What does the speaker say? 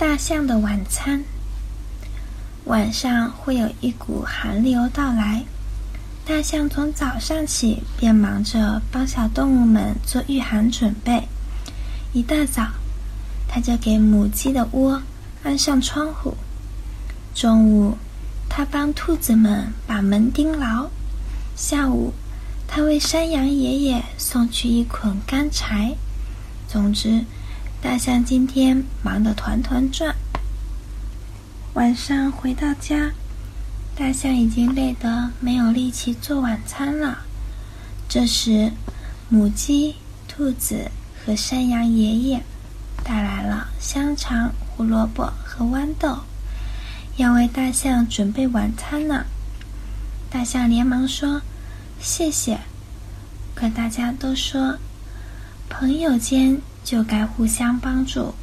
大象的晚餐。晚上会有一股寒流到来，大象从早上起便忙着帮小动物们做御寒准备。一大早，它就给母鸡的窝安上窗户；中午，它帮兔子们把门钉牢；下午，它为山羊爷爷送去一捆干柴。总之，大象今天忙得团团转。晚上回到家，大象已经累得没有力气做晚餐了。这时，母鸡、兔子和山羊爷爷带来了香肠、胡萝卜和豌豆，要为大象准备晚餐呢。大象连忙说：“谢谢。”可大家都说，朋友间就该互相帮助。